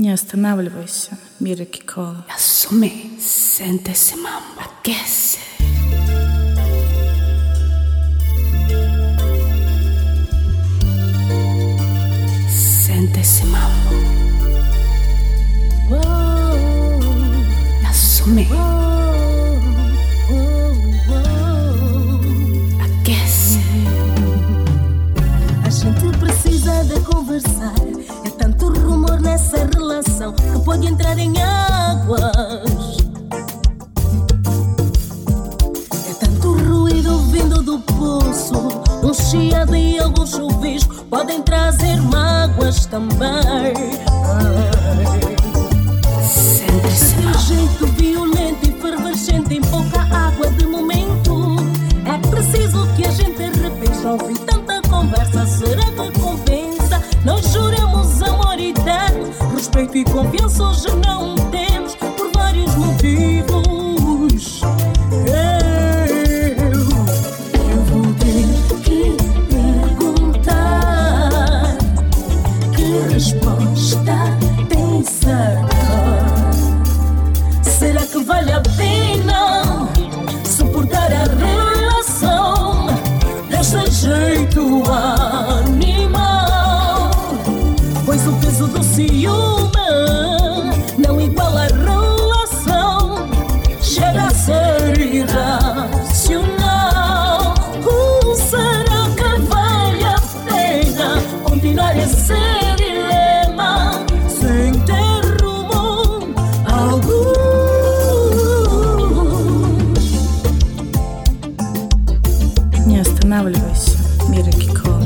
Не останавливайся, Мира Кикола. Асуми, сентеси, мамба, кеси. Sente-se mambo. Assume. Aquece. A gente precisa de conversar essa relação que pode entrar em águas. É tanto ruído vindo do poço, um chiado e algum chuvisco podem trazer mágoas também. Sente-se de jeito violento e fervescente em pouca água de momento. É preciso que a gente repense Ouvi tanta conversa serena. fico confiança hoje não останавливайся. Мира Кикова.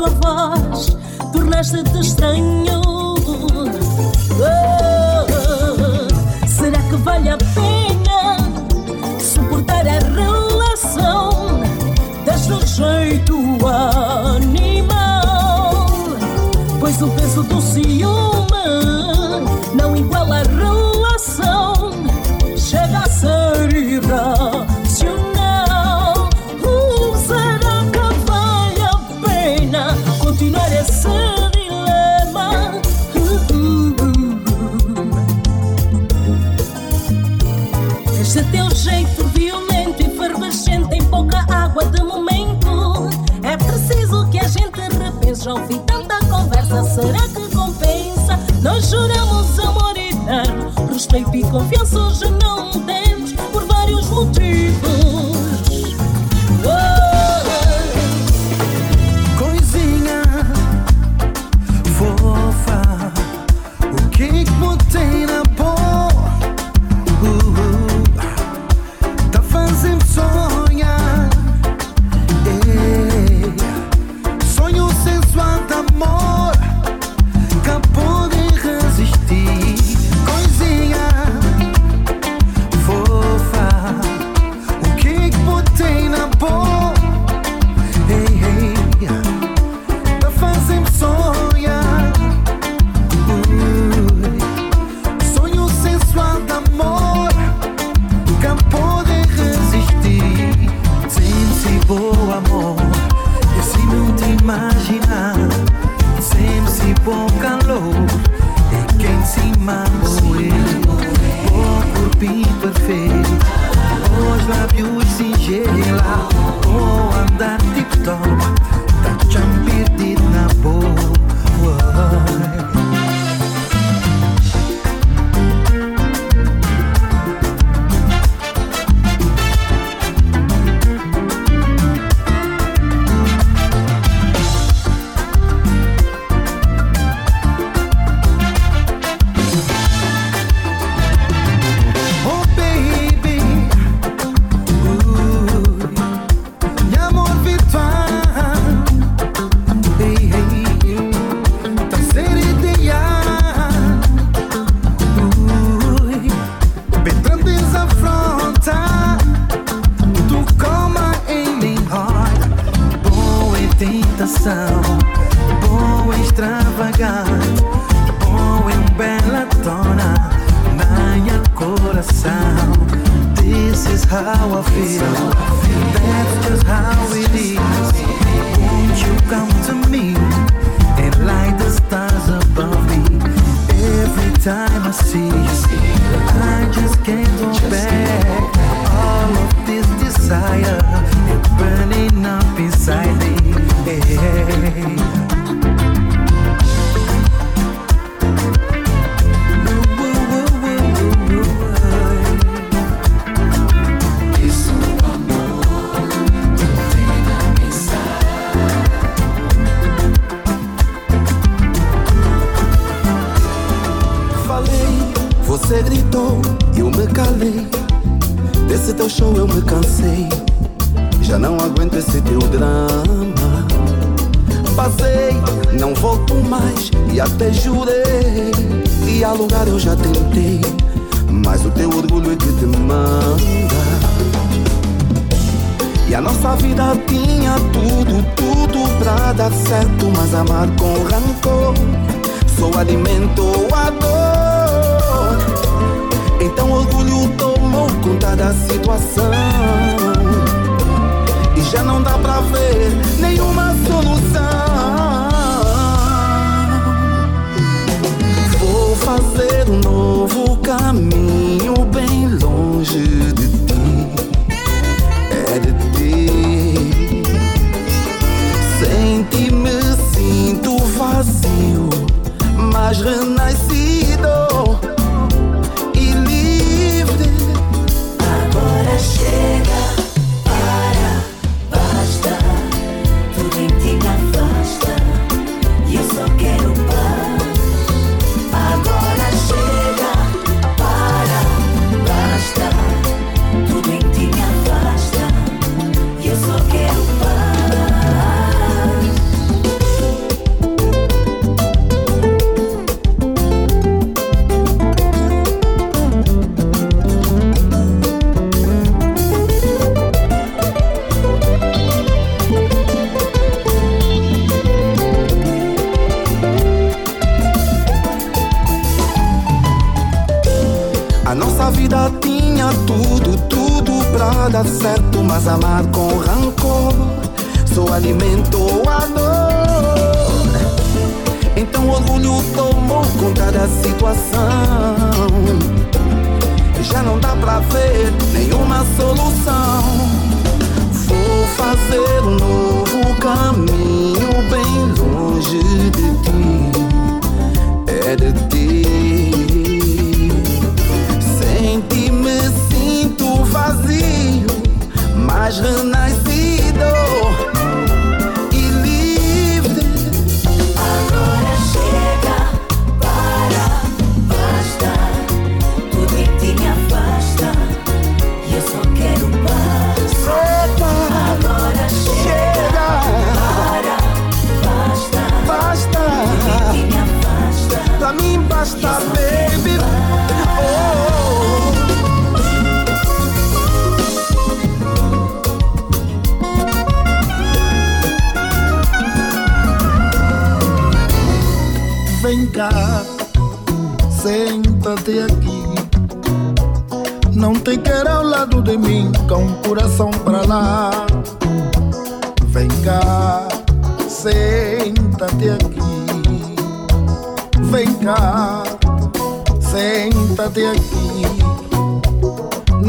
tua voz tornaste-te estranho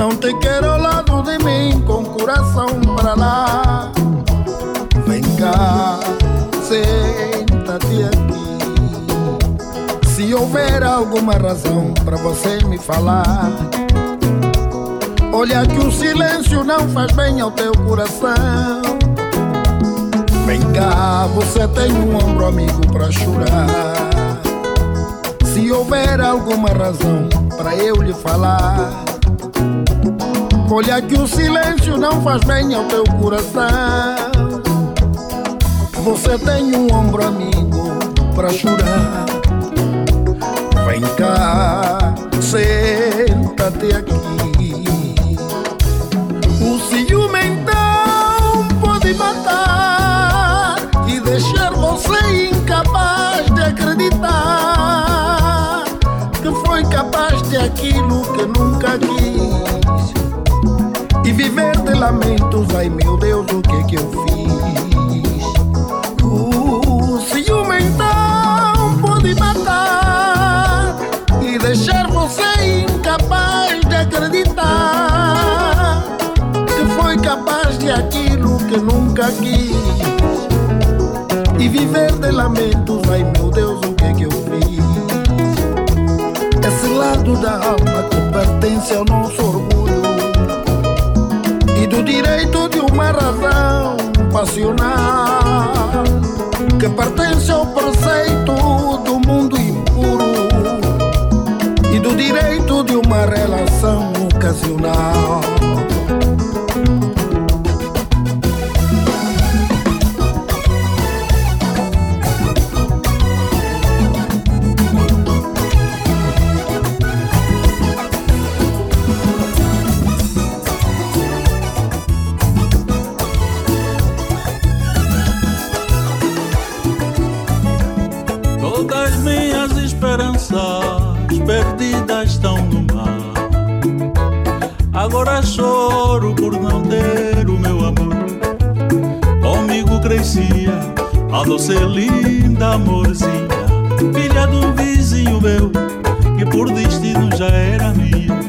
Não te quero ao lado de mim com coração para lá. Vem cá, senta-te aqui. Se houver alguma razão para você me falar, olha que o silêncio não faz bem ao teu coração. Vem cá, você tem um ombro amigo para chorar. Se houver alguma razão para eu lhe falar. Olha que o silêncio não faz bem ao teu coração. Você tem um ombro amigo para chorar. Vem cá, senta-te aqui. O ciúme então pode matar e deixar você incapaz de acreditar que foi capaz de aquilo que nunca quis. E viver de lamentos, ai meu Deus, o que que eu fiz? O ciúme então pode matar e deixar você incapaz de acreditar que foi capaz de aquilo que nunca quis. E viver de lamentos, ai meu Deus, o que que eu fiz? Esse lado da alma que pertence ao nosso do direito de uma razão passional que pertence ao preceito do mundo impuro e do direito de uma relação ocasional. A doce linda amorzinha, filha de um vizinho meu, que por destino já era minha.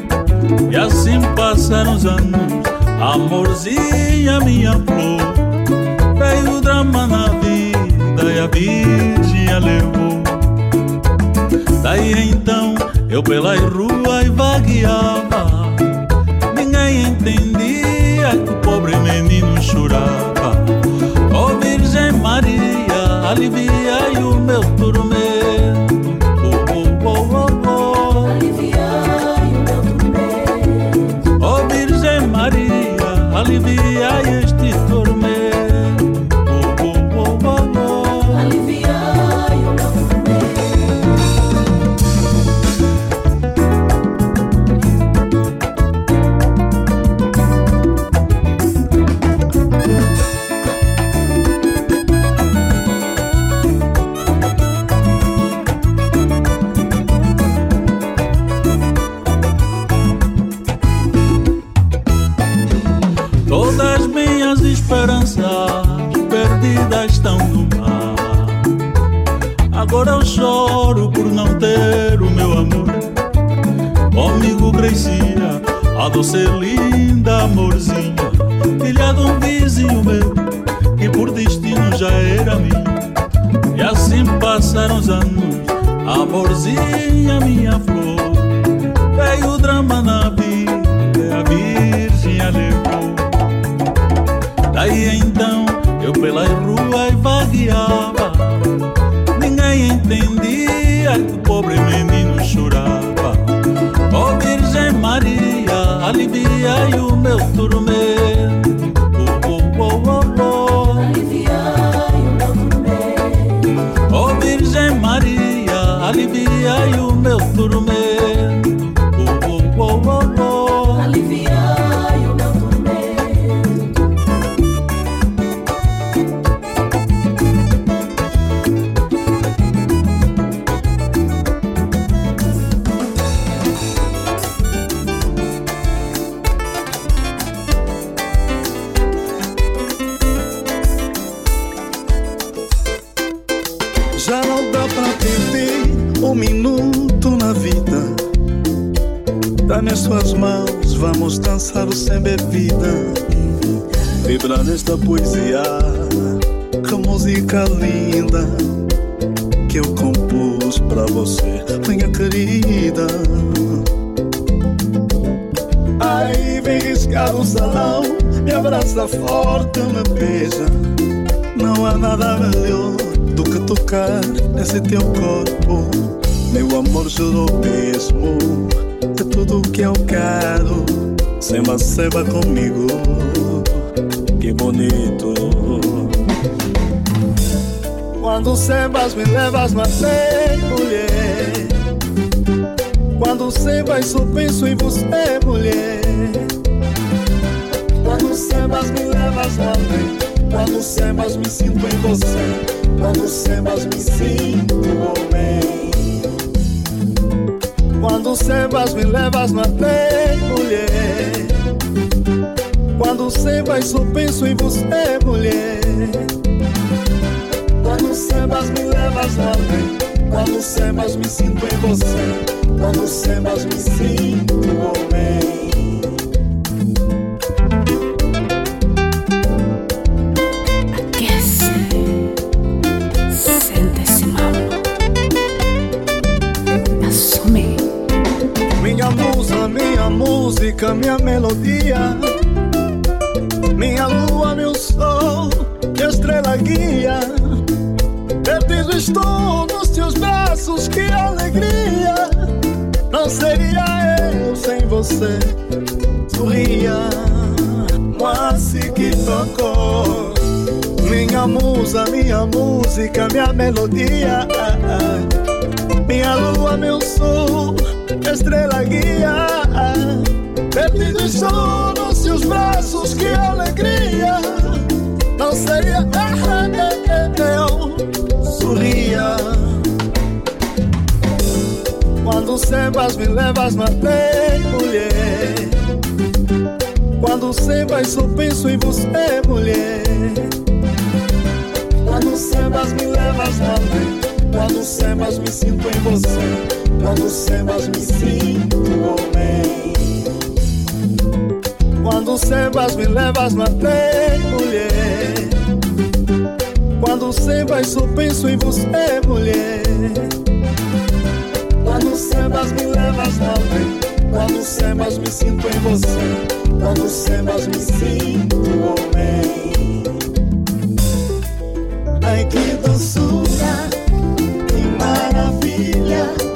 E assim passaram os anos, amorzinha, minha flor. Veio o drama na vida e a virgem a levou. Daí então eu pelas ruas vagueava, ninguém entendia que o pobre menino chorava. Oh Virgem Maria, aliviai o meu tormento. Oh, oh, oh, oh, oh. Aliviai o meu tormento. Oh Virgem Maria, aliviai A doce linda amorzinha, filha de um vizinho meu, que por destino já era minha. E assim passaram os anos, amorzinha, minha flor. Veio o drama na vida, a virgem a levou. Daí então eu pelas ruas vagueava, ninguém entendia que o pobre menino chorava. Maria, aliviai o meu tormento. Oh, oh, oh, oh, oh. Aliviai o meu tormento. Oh Virgem Maria, aliviai o meu tormento. Quando sebas me levas na mulher. Quando sebas só penso em você, mulher. Quando sebas me levas lá dentro Quando sebas me sinto em você Quando sebas me sinto homem Quando sebas me levas na mulher Quando vai, só penso em você, mulher. Levas além. Quando sembas me sinto em você. Quando sembas me sinto homem. Minha música, minha melodia. Você. Sorria, que tocou. Minha musa, minha música, minha melodia. Minha lua, meu sol, estrela guia. Perdido estou nos seus braços, que alegria. Não seria eu, sorria. Quando sembas, me levas, matei, mulher. Quando sembas, só penso em você, mulher. Quando sembas, me levas além. Quando sembas, me sinto em você. Quando sembas, me sinto homem. Quando sembas, me levas, matei, mulher. Quando sembas, só penso em você, mulher. Sembas, além. Quando sembas, me sinto em você. Quando sembas, me sinto homem. Ai, que doçura, que maravilha.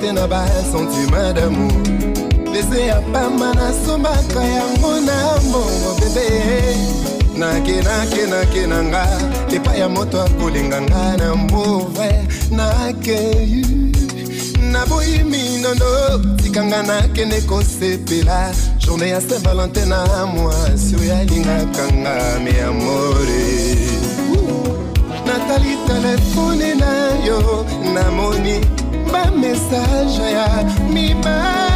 te na basentima damour. Lese ya pamba nasombaka yango na mbongo oh bebe nakenake na nga epai ya moto akolinga nga na move nakeyu naboyi minondo tikanga nakende kosepela journe ya saint valentin na mwasi oyo alingaka nga me amore. Natali telefone na yo. Namoni bamessage ya mibali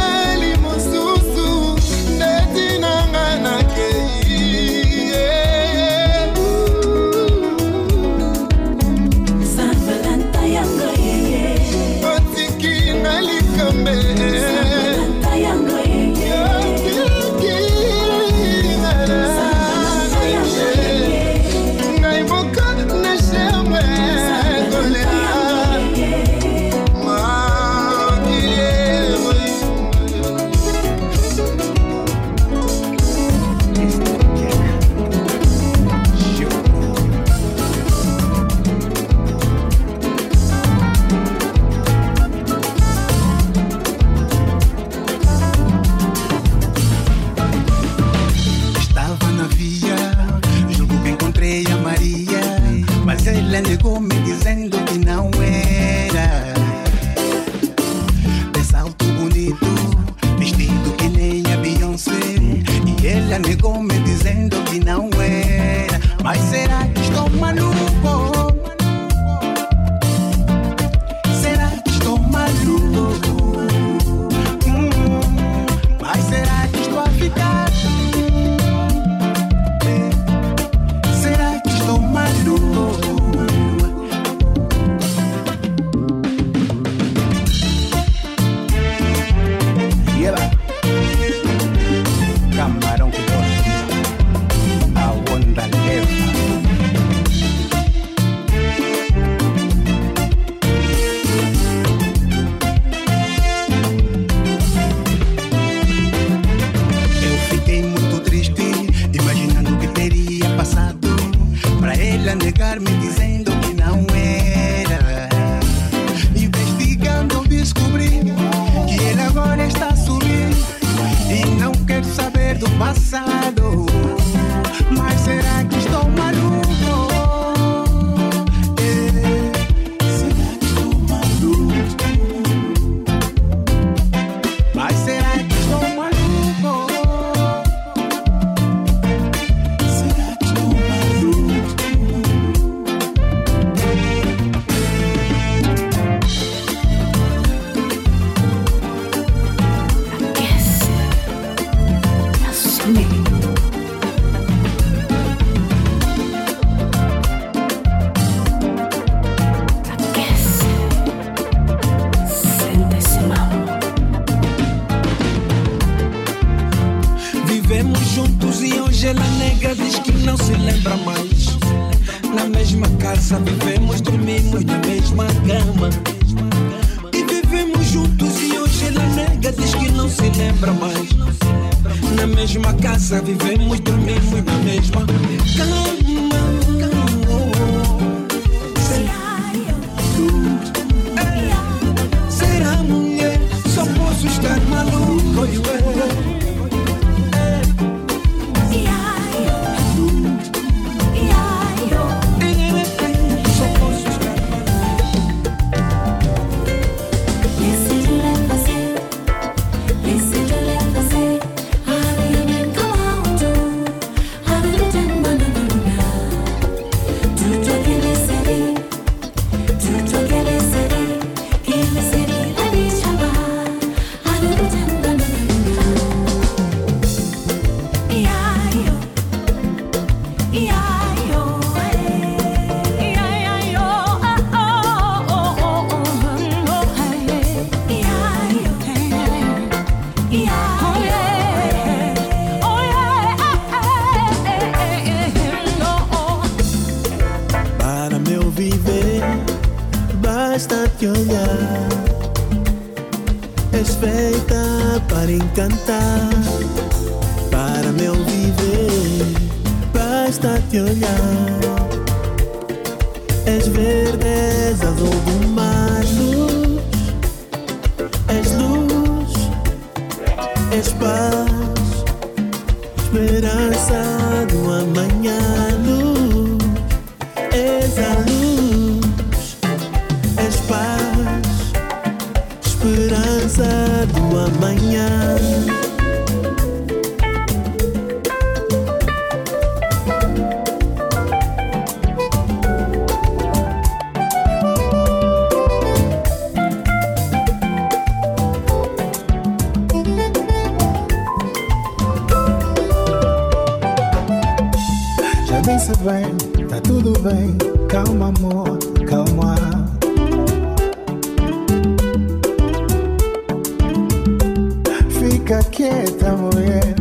Quieta, mulher.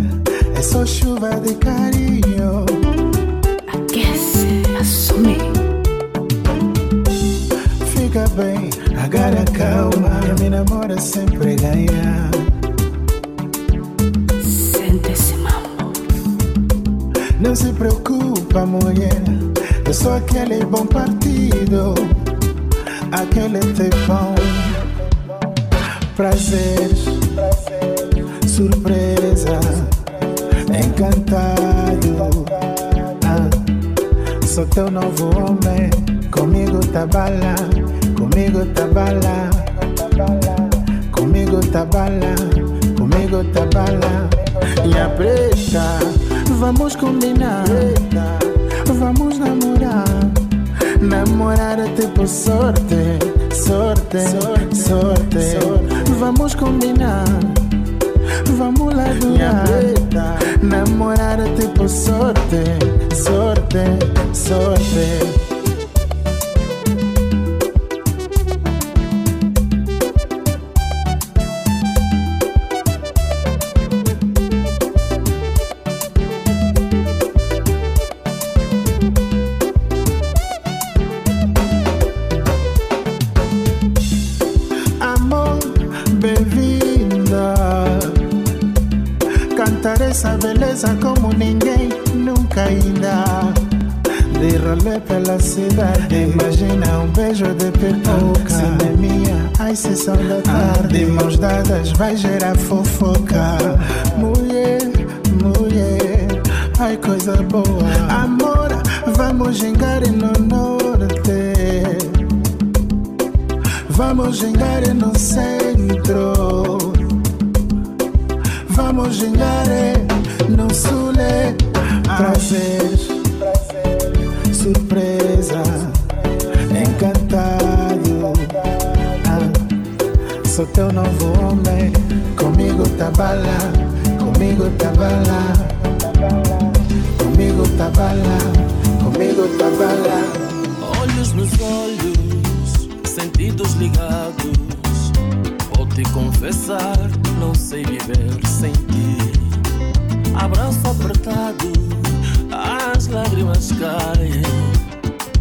É só chuva de carinho. Aquece, assume. Fica bem, agora calma. Me namora sempre ganhar. Sente-se, mambo. Não se preocupa, mulher. Eu sou aquele bom partido. Aquele tempão. Prazer, surpresa, encantado. Ah, sou teu novo homem. Comigo tá bala, comigo tá bala. Comigo tá bala, comigo tá bala. Minha preta, vamos combinar. Vamos namorar. Namorar é tipo sorte, sorte, sorte. Vamos combinar. Vamos lá durar. Namorar é tipo sorte, sorte, sorte. Vamos gingar no centro. Vamos gingar no sul. Prazer, surpresa, encantado. Ah, sou teu novo homem. Comigo tá bala, comigo tá bala. Comigo tá bala, comigo tá bala. Olhos nos olhos, sentidos ligados. Vou te confessar, não sei viver sem ti. Abraço apertado, as lágrimas caem.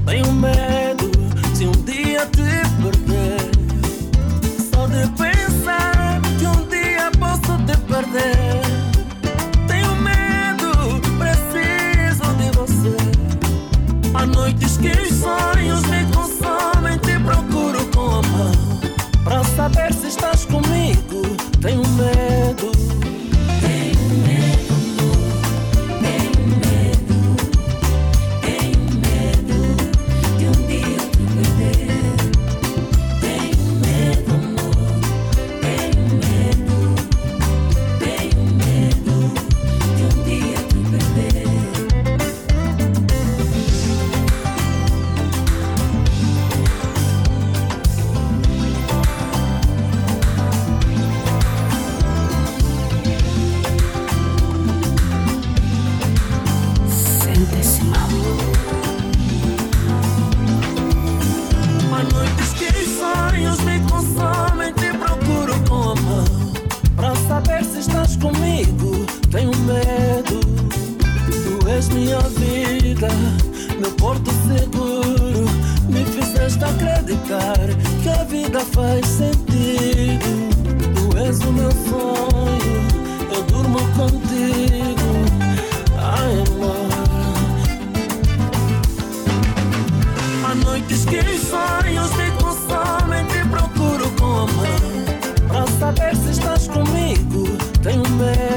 Tenho medo de um dia minha vida, meu porto seguro. Me fizeste acreditar que a vida faz sentido. Tu és o meu sonho, eu durmo contigo. Ai, amor. Há noites que sonhos te consomem, te procuro como pra saber se estás comigo. Tenho medo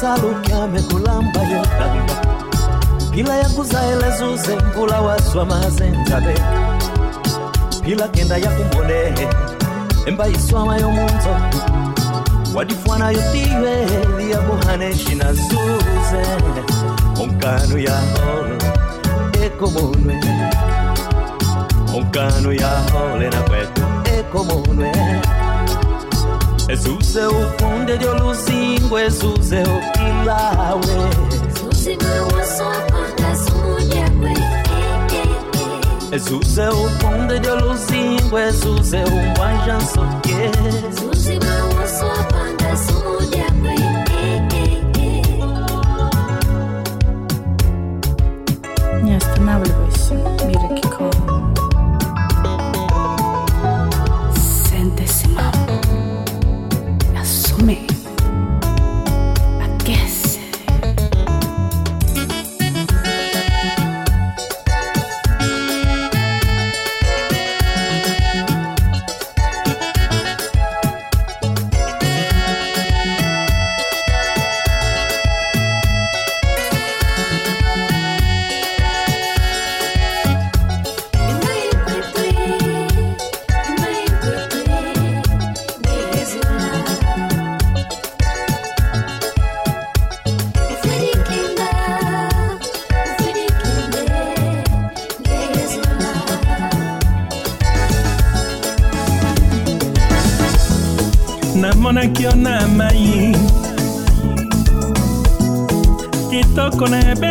saluki amekulamba pila phila yakuzaele zuze mvula waswa mazenzabe pila kenda yakumbolehe embayiswama yomunzo wadifwana yotiwe liyabuhaneshi na zuze. Onkanu yaholo ekomunwe onkanu yahole na kwetu ekomunwe Jesus é o kunde de é oluzingo, Jesus é o pilawe. É. Jesus é o kunde de é oluzingo, Jesus é o manjansoque. Jesus é o con EP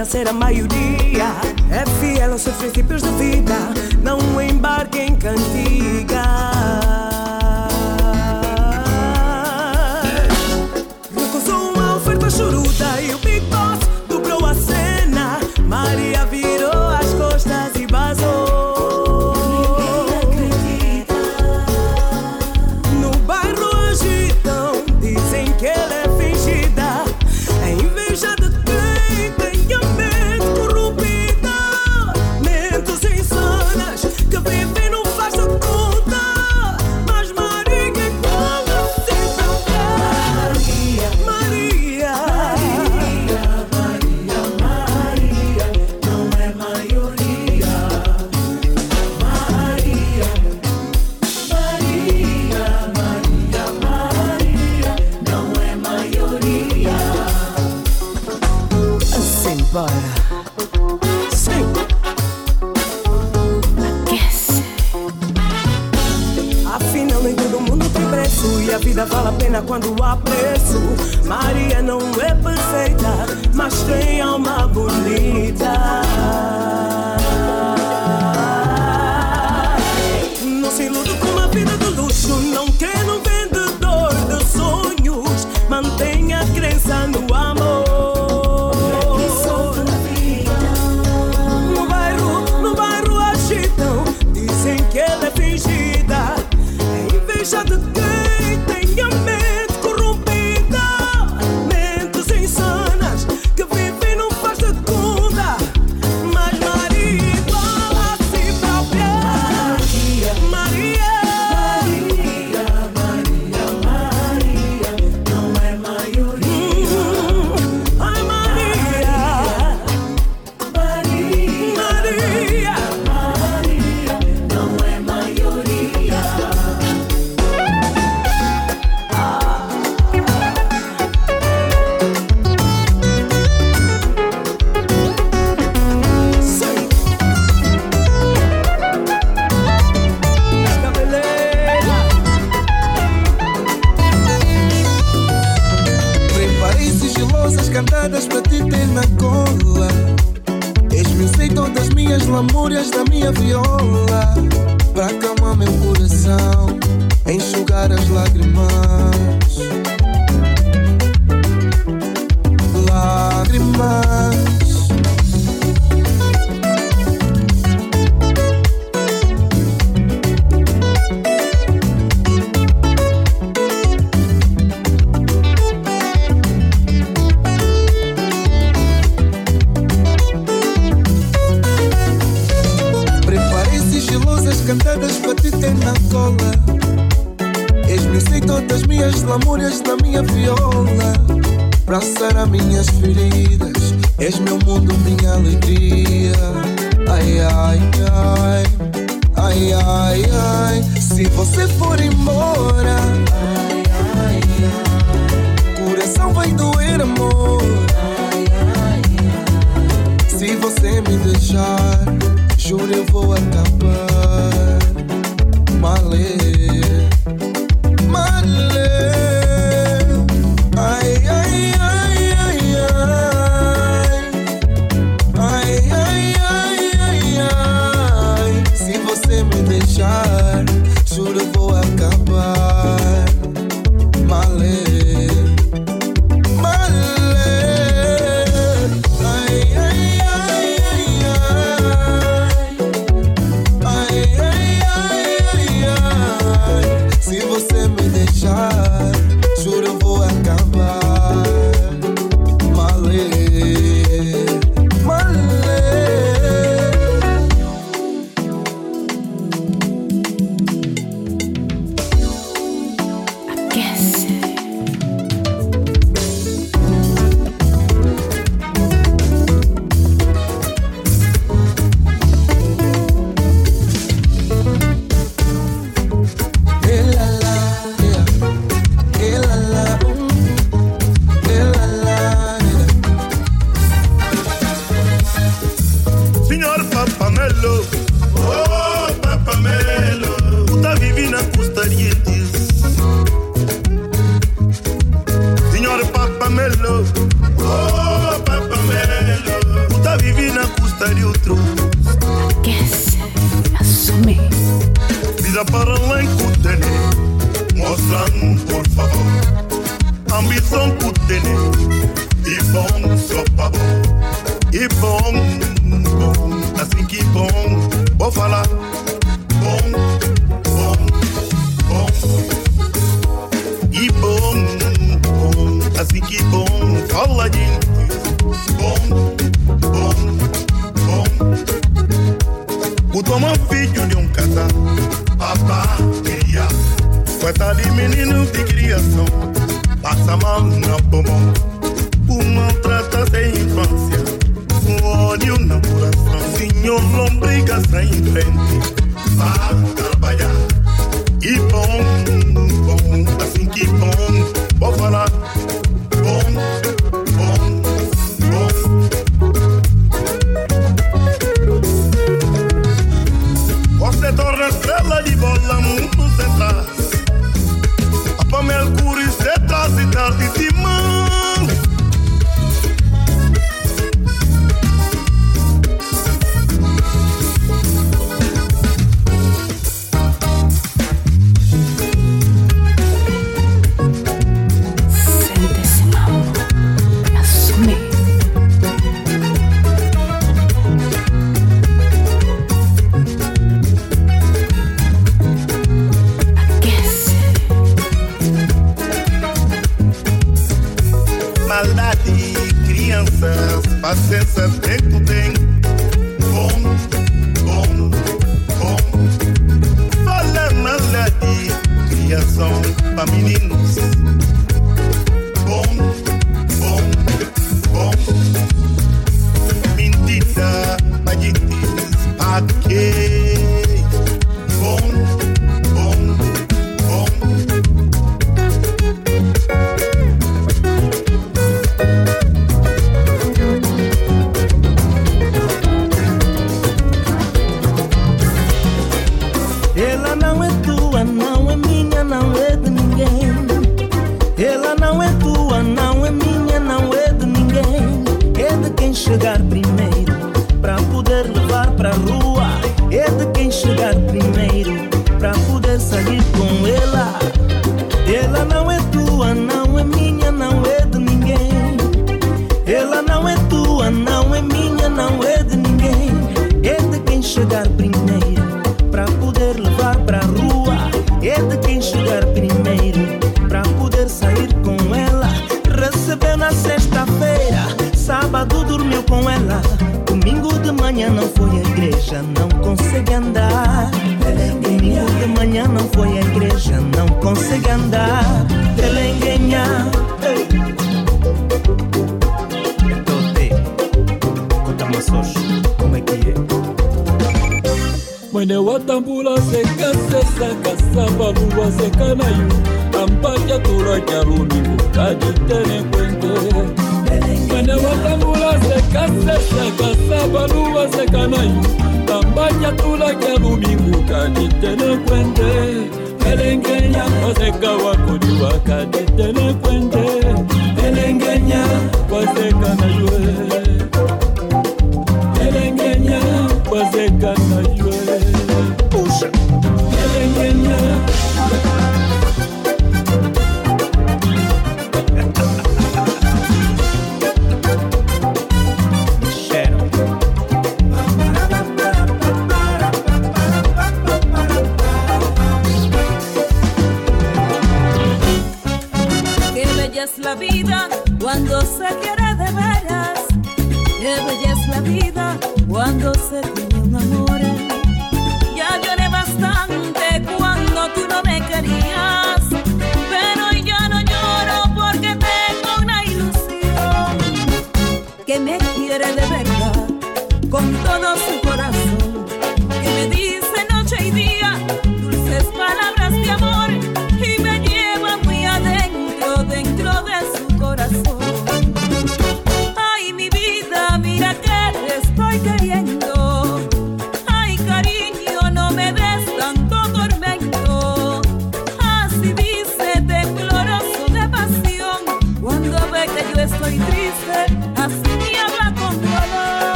tenta ser a maioria. É fiel aos seus princípios de vida. Não embarque em cantiga. Deixar, juro eu vou acabar. Malê.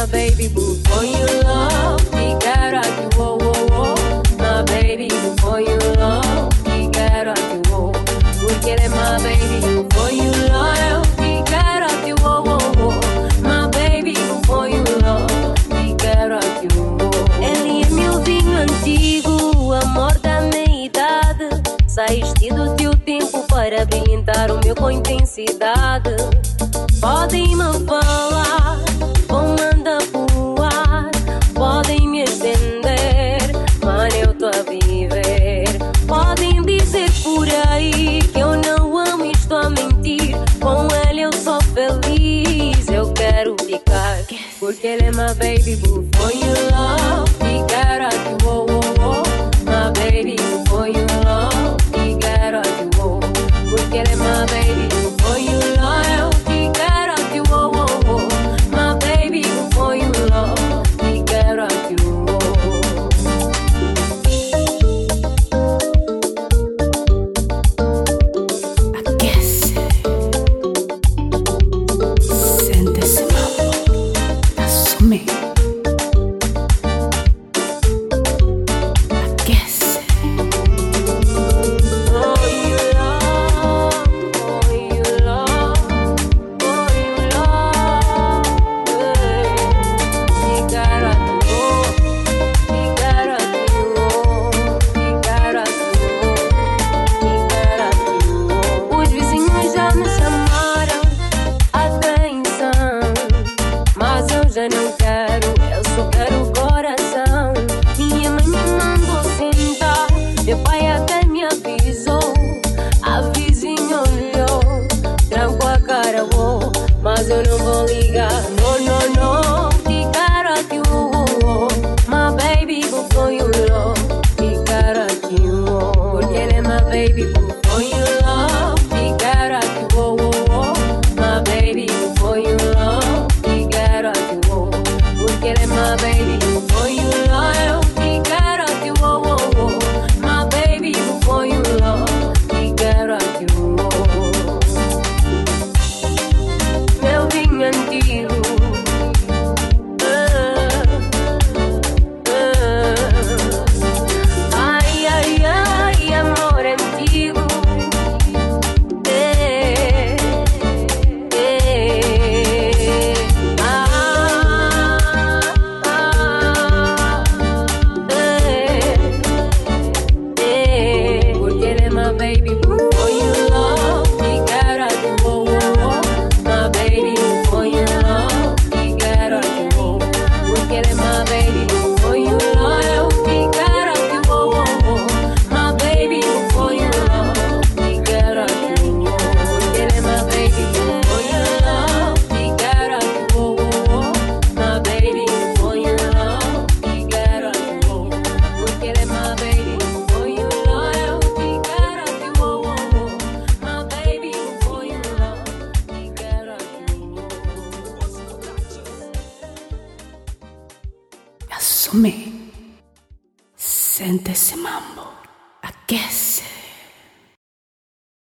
my baby boo. For you love, me got rock you, whoa, whoa, whoa. My baby boo. For you love, me got rock you, whoa. Look at my baby you love. My baby boo. For you love, you got. Ele é meu vinho antigo, amor da minha idade. Saíste do teu tempo para brilhar o meu com intensidade. Porque my baby boo, you